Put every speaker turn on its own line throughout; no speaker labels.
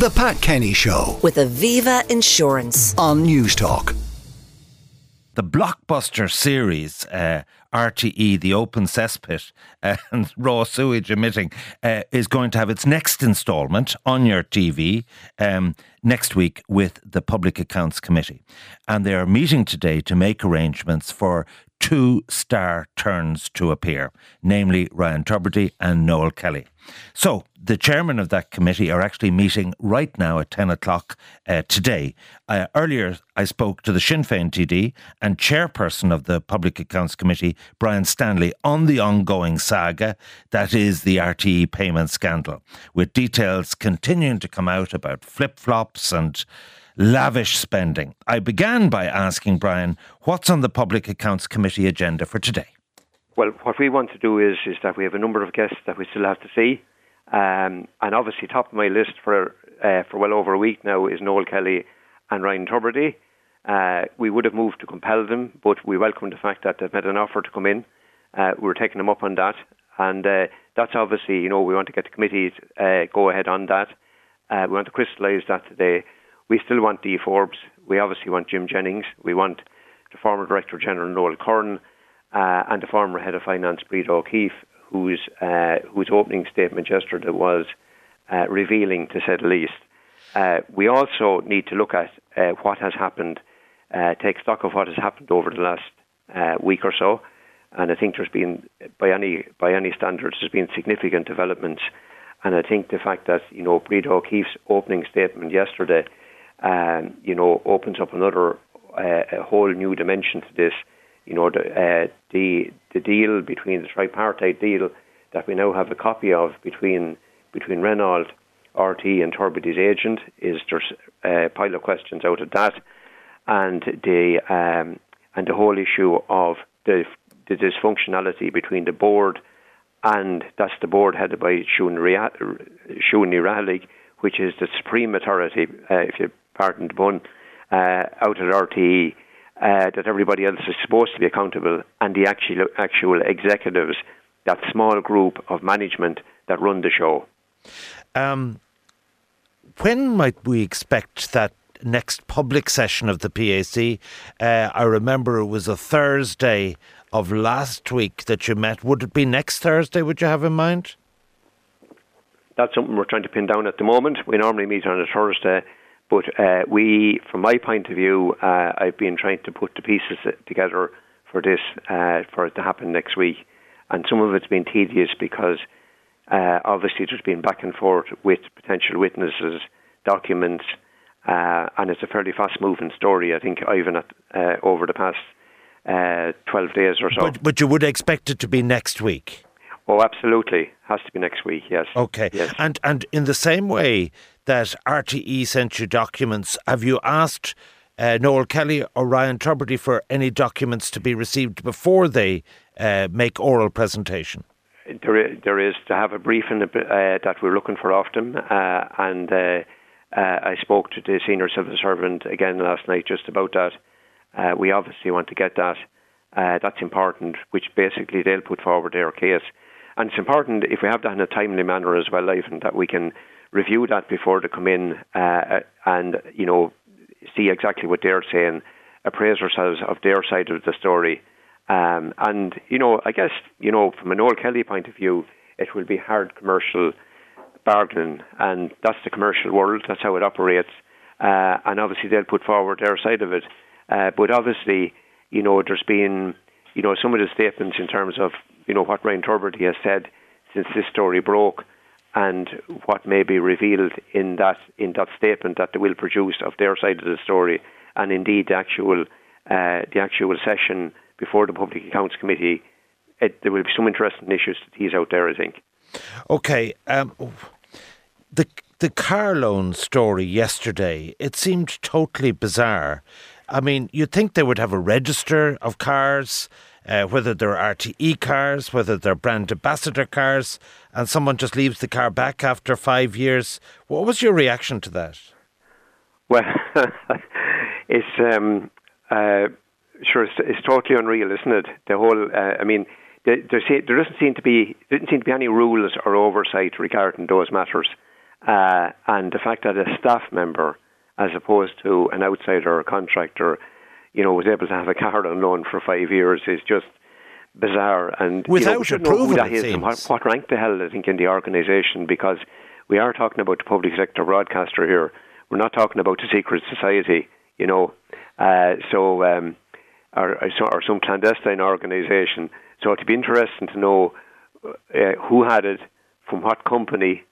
The Pat Kenny Show
with Aviva Insurance.
on Newstalk.
the blockbuster series uh, RTE, the Open Cesspit and Raw Sewage Emitting, uh, is going to have its next instalment on your TV um, next week with the Public Accounts Committee. And they are meeting today to make arrangements for two star turns to appear, namely Ryan Tubridy and Noel Kelly. So, the chairman of that committee are actually meeting right now at 10 o'clock uh, today. Uh, earlier, I spoke to the Sinn Féin TD and chairperson of the Public Accounts Committee, Brian Stanley, on the ongoing saga that is the RTE payment scandal, with details continuing to come out about flip flops and lavish spending. I began by asking Brian what's on the Public Accounts Committee agenda for today.
Well, what we want to do is is that we have a number of guests that we still have to see, um, and obviously top of my list for uh, for well over a week now is Noel Kelly and Ryan Tubridy. Uh, we would have moved to compel them, but we welcome the fact that they've made an offer to come in. Uh, we're taking them up on that, and uh, that's obviously you know we want to get the committee uh, go ahead on that. Uh, we want to crystallise that today. We still want Dee Forbes. We obviously want Jim Jennings. We want the former Director General Noel Curran and the former Head of Finance Breda O'Keefe, whose whose opening statement yesterday was revealing, to say the least. We also need to look at what has happened, uh, take stock of what has happened over the last uh, week or so, and I think there's been, by any by any standards, there's been significant developments, and I think the fact that you know Breda O'Keefe's opening statement yesterday, um, you know, opens up another uh, a whole new dimension to this. You know, the, uh, the the deal between the tripartite deal that we now have a copy of between between Renault, RT, and Tubridy's agent is there's a pile of questions out of that, and the um, and the whole issue of the the dysfunctionality between the board and that's the board headed by Shuni Rahalig, which is the supreme authority, uh, if you pardon the pun, uh, out at RTE, uh, that everybody else is supposed to be accountable, and the actual, actual executives, that small group of management that run the show.
Um, when might we expect that next public session of the PAC? Uh, I remember it was a Thursday of last week that you met. Would it be next Thursday, would you have in mind?
That's something we're trying to pin down at the moment. We normally meet on a Thursday, but uh, we, from my point of view, uh, I've been trying to put the pieces together for this, uh, for it to happen next week. And some of it's been tedious because uh, obviously there's been back and forth with potential witnesses, documents, uh, and it's a fairly fast moving story, I think, Ivan, at, uh, over the past uh, 12 days or so.
But, but you would expect it to be next week.
oh, absolutely. Has to be next week, yes.
Okay.
Yes.
And and in the same way that RTE sent you documents, have you asked uh, Noel Kelly or Ryan Tubridy for any documents to be received before they uh, make oral presentation?
There is, there is to have a briefing uh, that we're looking for often, uh, and I spoke to the senior civil servant again last night just about that. Uh, we obviously want to get that. Uh, that's important, which basically they'll put forward their case. And it's important if we have that in a timely manner as well, Ivan, that we can review that before they come in uh, and, you know, see exactly what they're saying, appraise ourselves of their side of the story. Um, and, you know, I guess, you know, from a Noel Kelly point of view, it will be hard commercial bargaining, and that's the commercial world, that's how it operates. Uh, and obviously they'll put forward their side of it. Uh, but obviously, you know, there's been, you know, some of the statements in terms of, you know, what Ryan Tubridy has said since this story broke, and what may be revealed in that in that statement that they will produce of their side of the story, and indeed the actual uh, the actual session before the Public Accounts Committee. It, there will be some interesting issues to tease out there, I think.
Okay. Um, the the car loan story yesterday, it seemed totally bizarre. I mean, you'd think they would have a register of cars, uh, whether they're RTE cars, whether they're brand ambassador cars, and someone just leaves the car back after five years. What was your reaction to that?
Well, it's um, uh, sure it's, it's totally unreal, isn't it? The whole, uh, I mean, there, there, there doesn't seem to be didn't seem to be any rules or oversight regarding those matters, Uh, and the fact that a staff member, as opposed to an outsider or a contractor, you know, was able to have a car on loan for five years is just bizarre. And
without
you know,
approval,
know that
it
is
seems.
what, what rank the hell I think in the organisation because we are talking about the public sector broadcaster here. We're not talking about the secret society, you know. Uh, so, um, or, or some clandestine organisation. So it'd be interesting to know uh, who had it, from what company,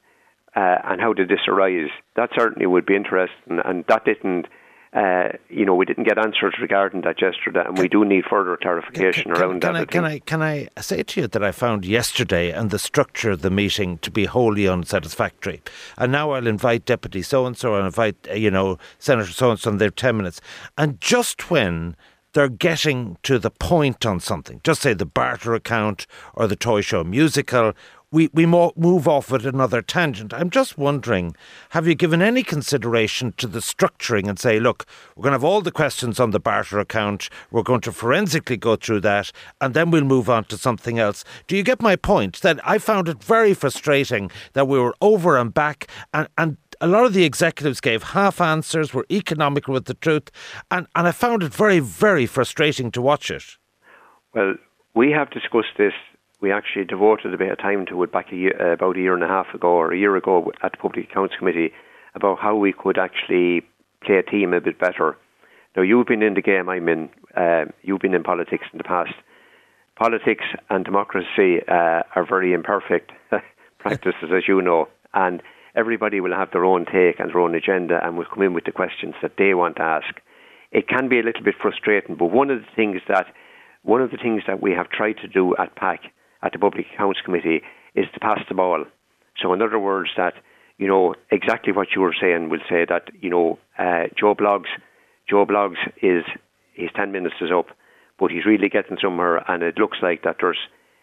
uh, and how did this arise. That certainly would be interesting, and that didn't. Uh, you know, we didn't get answers regarding that yesterday, and we do need further clarification
can,
around
can
that.
I, can I can I say to you that I found yesterday and the structure of the meeting to be wholly unsatisfactory, and now I'll invite Deputy so and so and invite uh, you know Senator so and so, and they're ten minutes, and just when they're getting to the point on something, just say the barter account or the toy show musical we, we move off at another tangent. I'm just wondering have you given any consideration to the structuring and say, look, we're going to have all the questions on the barter account, we're going to forensically go through that, and then we'll move on to something else? Do you get my point? That I found it very frustrating that we were over and back, and, and a lot of the executives gave half answers, were economical with the truth, and, and I found it very, very frustrating to watch it.
Well, we have discussed this we actually devoted a bit of time to it back a year, uh, about a year and a half ago or a year ago at the Public Accounts Committee about how we could actually play a team a bit better. Now, you've been in the game I'm in, uh, you've been in politics in the past. Politics and democracy uh, are very imperfect practices, as you know, and everybody will have their own take and their own agenda and will come in with the questions that they want to ask. It can be a little bit frustrating, but one of the things that one of the things that we have tried to do at PAC at the Public Accounts Committee is to pass the ball. So, in other words, that you know exactly what you were saying. Will say that you know uh, Joe Bloggs, Joe Bloggs is his ten minutes is up, but he's really getting somewhere, and it looks like that there's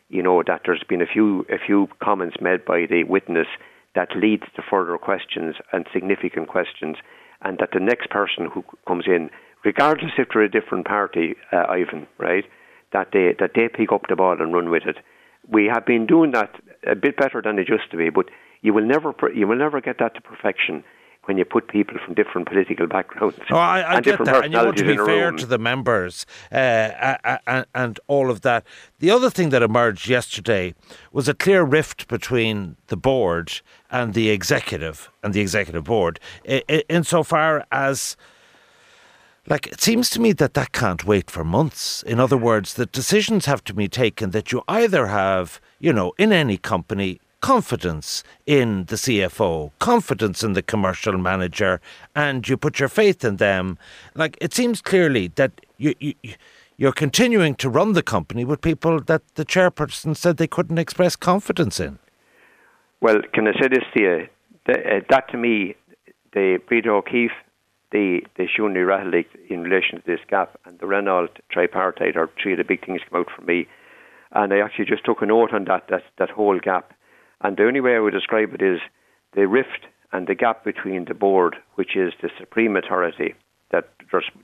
you know that there's been a few a few comments made by the witness that leads to further questions and significant questions, and that the next person who comes in, regardless if they're a different party, uh, Ivan, right, that they that they pick up the ball and run with it. We have been doing that a bit better than it used to be, but you will never you will never get that to perfection when you put people from different political backgrounds.
Oh, I, I get that, and you want to be fair to the members uh, and, and all of that. The other thing that emerged yesterday was a clear rift between the board and the executive and the executive board, insofar as like, it seems to me that that can't wait for months. In other words, that decisions have to be taken that you either have, you know, in any company, confidence in the CFO, confidence in the commercial manager, and you put your faith in them. Like, it seems clearly that you, you, you're continuing to run the company with people that the chairperson said they couldn't express confidence in.
Well, can I say this to you? That, uh, that to me, the Breda O'Keefe the the Siún Ní in relation to this gap and the Renault tripartite are three of the big things come out for me. And I actually just took a note on that, that that whole gap. And the only way I would describe it is the rift and the gap between the board, which is the supreme authority that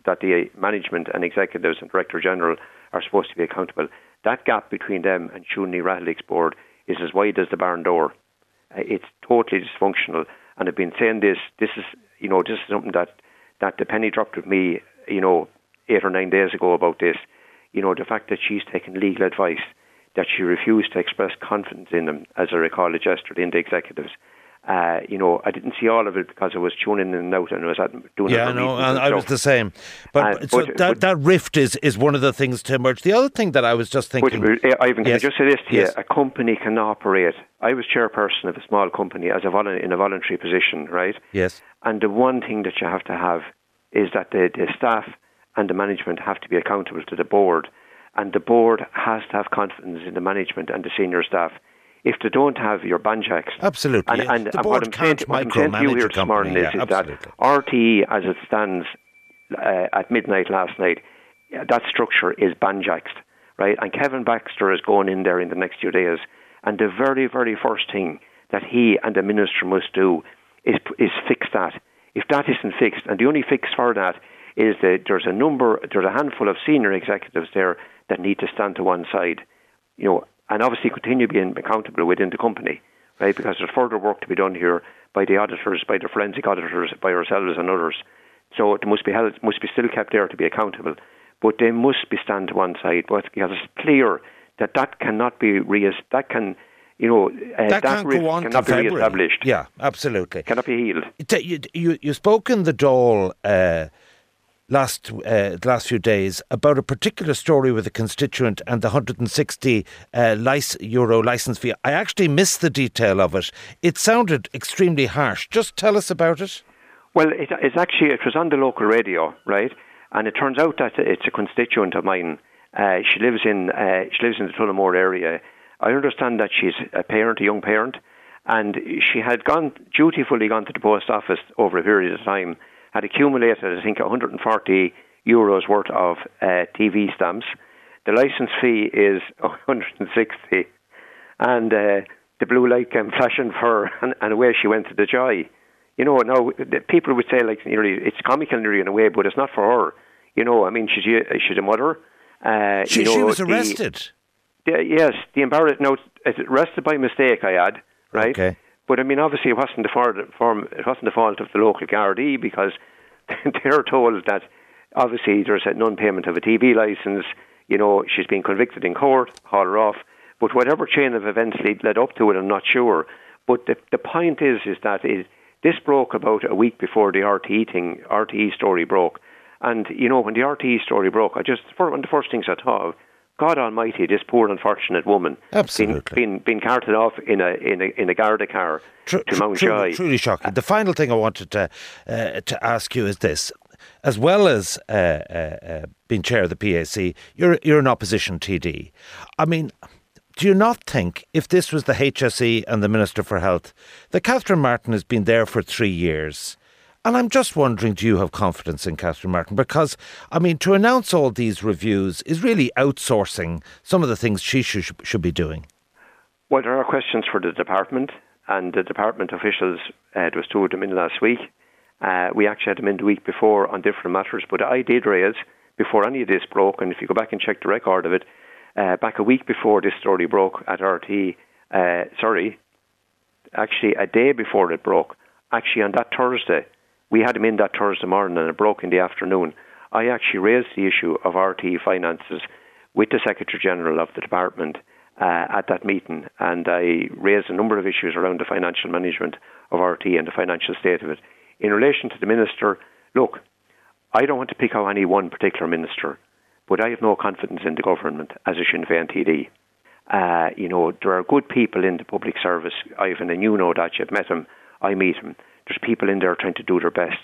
that the management and executives and director general are supposed to be accountable. That gap between them and Siún Ní board is as wide as the barn door. Uh, it's totally dysfunctional. And I've been saying this. This is you know this is something that that the penny dropped with me, you know, eight or nine days ago about this. You know, the fact that she's taken legal advice, that she refused to express confidence in them, as I recall it yesterday, in the executives. Uh, you know, I didn't see all of it because I was tuning in and out and I was doing
yeah, no, and I was the same. But, uh, so but, that but, that rift is, is one of the things to emerge. The other thing that I was just thinking,
but, Ivan, can yes, I just say this to yes. you? A company can operate. I was chairperson of a small company as a volu- in a voluntary position, right?
Yes.
And the one thing that you have to have is that the, the staff and the management have to be accountable to the board, and the board has to have confidence in the management and the senior staff. If they don't have your banjacks,
absolutely,
and, and,
the
and
board
what I'm
can't
saying, what I'm saying to you here this morning
yeah,
is,
is
that RTE, as it stands uh, at midnight last night, that structure is banjaxed, right? And Kevin Bakhurst is going in there in the next few days, and the very, very first thing that he and the minister must do is is fix that if that isn't fixed, and the only fix for that is that there's a number, there's a handful of senior executives there that need to stand to one side, you know, and obviously continue being accountable within the company, right? Because there's further work to be done here. by the auditors, by the forensic auditors, by ourselves and others. So it must be held, must be still kept there to be accountable. But they must be stand to one side. But because it's clear that that cannot be re that can you know,
uh, that, that can't go on
cannot be re-established.
Yeah, absolutely.
Cannot be healed.
You, you, you spoke in the Dáil uh, last uh, last few days about a particular story with a constituent and the 160 uh, euro license fee. I actually missed the detail of it. It sounded extremely harsh. Just tell us about it.
Well, it, it's actually it was on the local radio, right? And it turns out that it's a constituent of mine. Uh, she lives in uh, she lives in the Tullamore area I understand that she's a parent, a young parent, and she had gone dutifully gone to the post office over a period of time, had accumulated, I think, 140 euros worth of uh, TV stamps. The license fee is 160, and uh, the blue light came flashing for her, and, and away she went to the joy. You know, now people would say like nearly it's comical in a way, but it's not for her. You know, I mean, she's she's a mother.
Uh, she, you know, she was arrested. The,
the, yes, the embarrassed is arrested by mistake. I add, right?
Okay.
But I mean, obviously, it wasn't the fault. The fault of the local Gardaí because they're told that obviously there's a non-payment of a TV license. You know, she's been convicted in court. Haul her off. But whatever chain of events led, led up to it, I'm not sure. But the the point is, is that it, this broke about a week before the RTE thing, RTE story broke. And you know, when the RTE story broke, I just one of the first things I thought of God Almighty, this poor unfortunate woman,
absolutely,
being, being, being carted off in a in a in a Garda car Tr- to Mount
truly, truly shocking. The final thing I wanted to uh, to ask you is this: as well as uh, uh, uh being chair of the PAC, you're you're an opposition TD. I mean. Do you not think, if this was the HSE and the Minister for Health, that Catherine Martin has been there for three years, and I'm just wondering, do you have confidence in Catherine Martin? Because, I mean, to announce all these reviews is really outsourcing some of the things she should, should be doing.
Well, there are questions for the department, and the department officials, uh, there was two of them in last week. Uh, we actually had them in the week before on different matters, but I did raise, before any of this broke, and if you go back and check the record of it, uh, back a week before this story broke at RT, uh, sorry, actually a day before it broke, actually on that Thursday, we had him in that Thursday morning and it broke in the afternoon. I actually raised the issue of RTE finances with the Secretary General of the department uh, at that meeting, and I raised a number of issues around the financial management of RTE and the financial state of it. In relation to the minister, look, I don't want to pick out any one particular minister, but I have no confidence in the government as a Sinn Féin TD. Uh, you know, there are good people in the public service, Ivan, and you know that. You've met him. I meet him. There's people in there trying to do their best.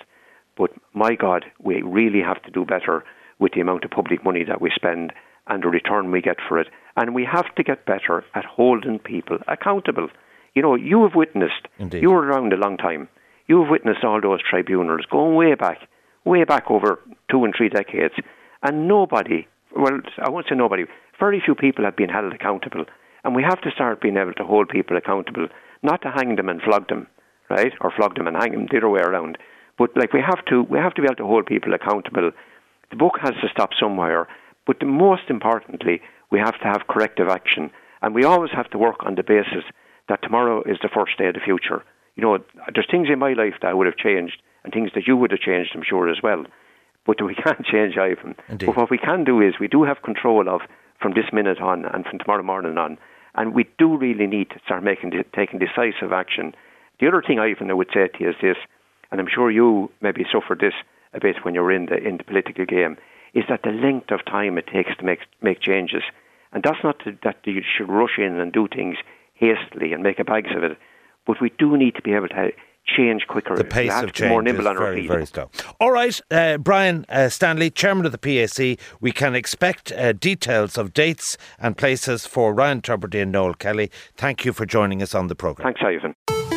But my God, we really have to do better with the amount of public money that we spend and the return we get for it. And we have to get better at holding people accountable. You know, you have witnessed,
Indeed.
you were around a long time, you have witnessed all those tribunals going way back, way back over two and three decades, and nobody, well, I won't say nobody, very few people have been held accountable. And we have to start being able to hold people accountable, not to hang them and flog them right, or flog them and hang them the other way around. But like we have to, we have to be able to hold people accountable. The book has to stop somewhere, but most importantly, we have to have corrective action, and we always have to work on the basis that tomorrow is the first day of the future. You know, there's things in my life that I would have changed, and things that you would have changed, I'm sure as well. But we can't change Ivan. But what we can do is we do have control of from this minute on and from tomorrow morning on, and we do really need to start making taking decisive action the other thing, I would say to you is this, and I'm sure you maybe suffered this a bit when you're in the in the political game, is that the length of time it takes to make make changes, and that's not to, that you should rush in and do things hastily and make a bags of it, but we do need to be able to change quicker.
The pace
of
change
more nimble
is very, very slow. All right, uh, Brian uh, Stanley, chairman of the PAC, we can expect uh, details of dates and places for Ryan Tubridy and Noel Kelly. Thank you for joining us on the programme.
Thanks, Ivan.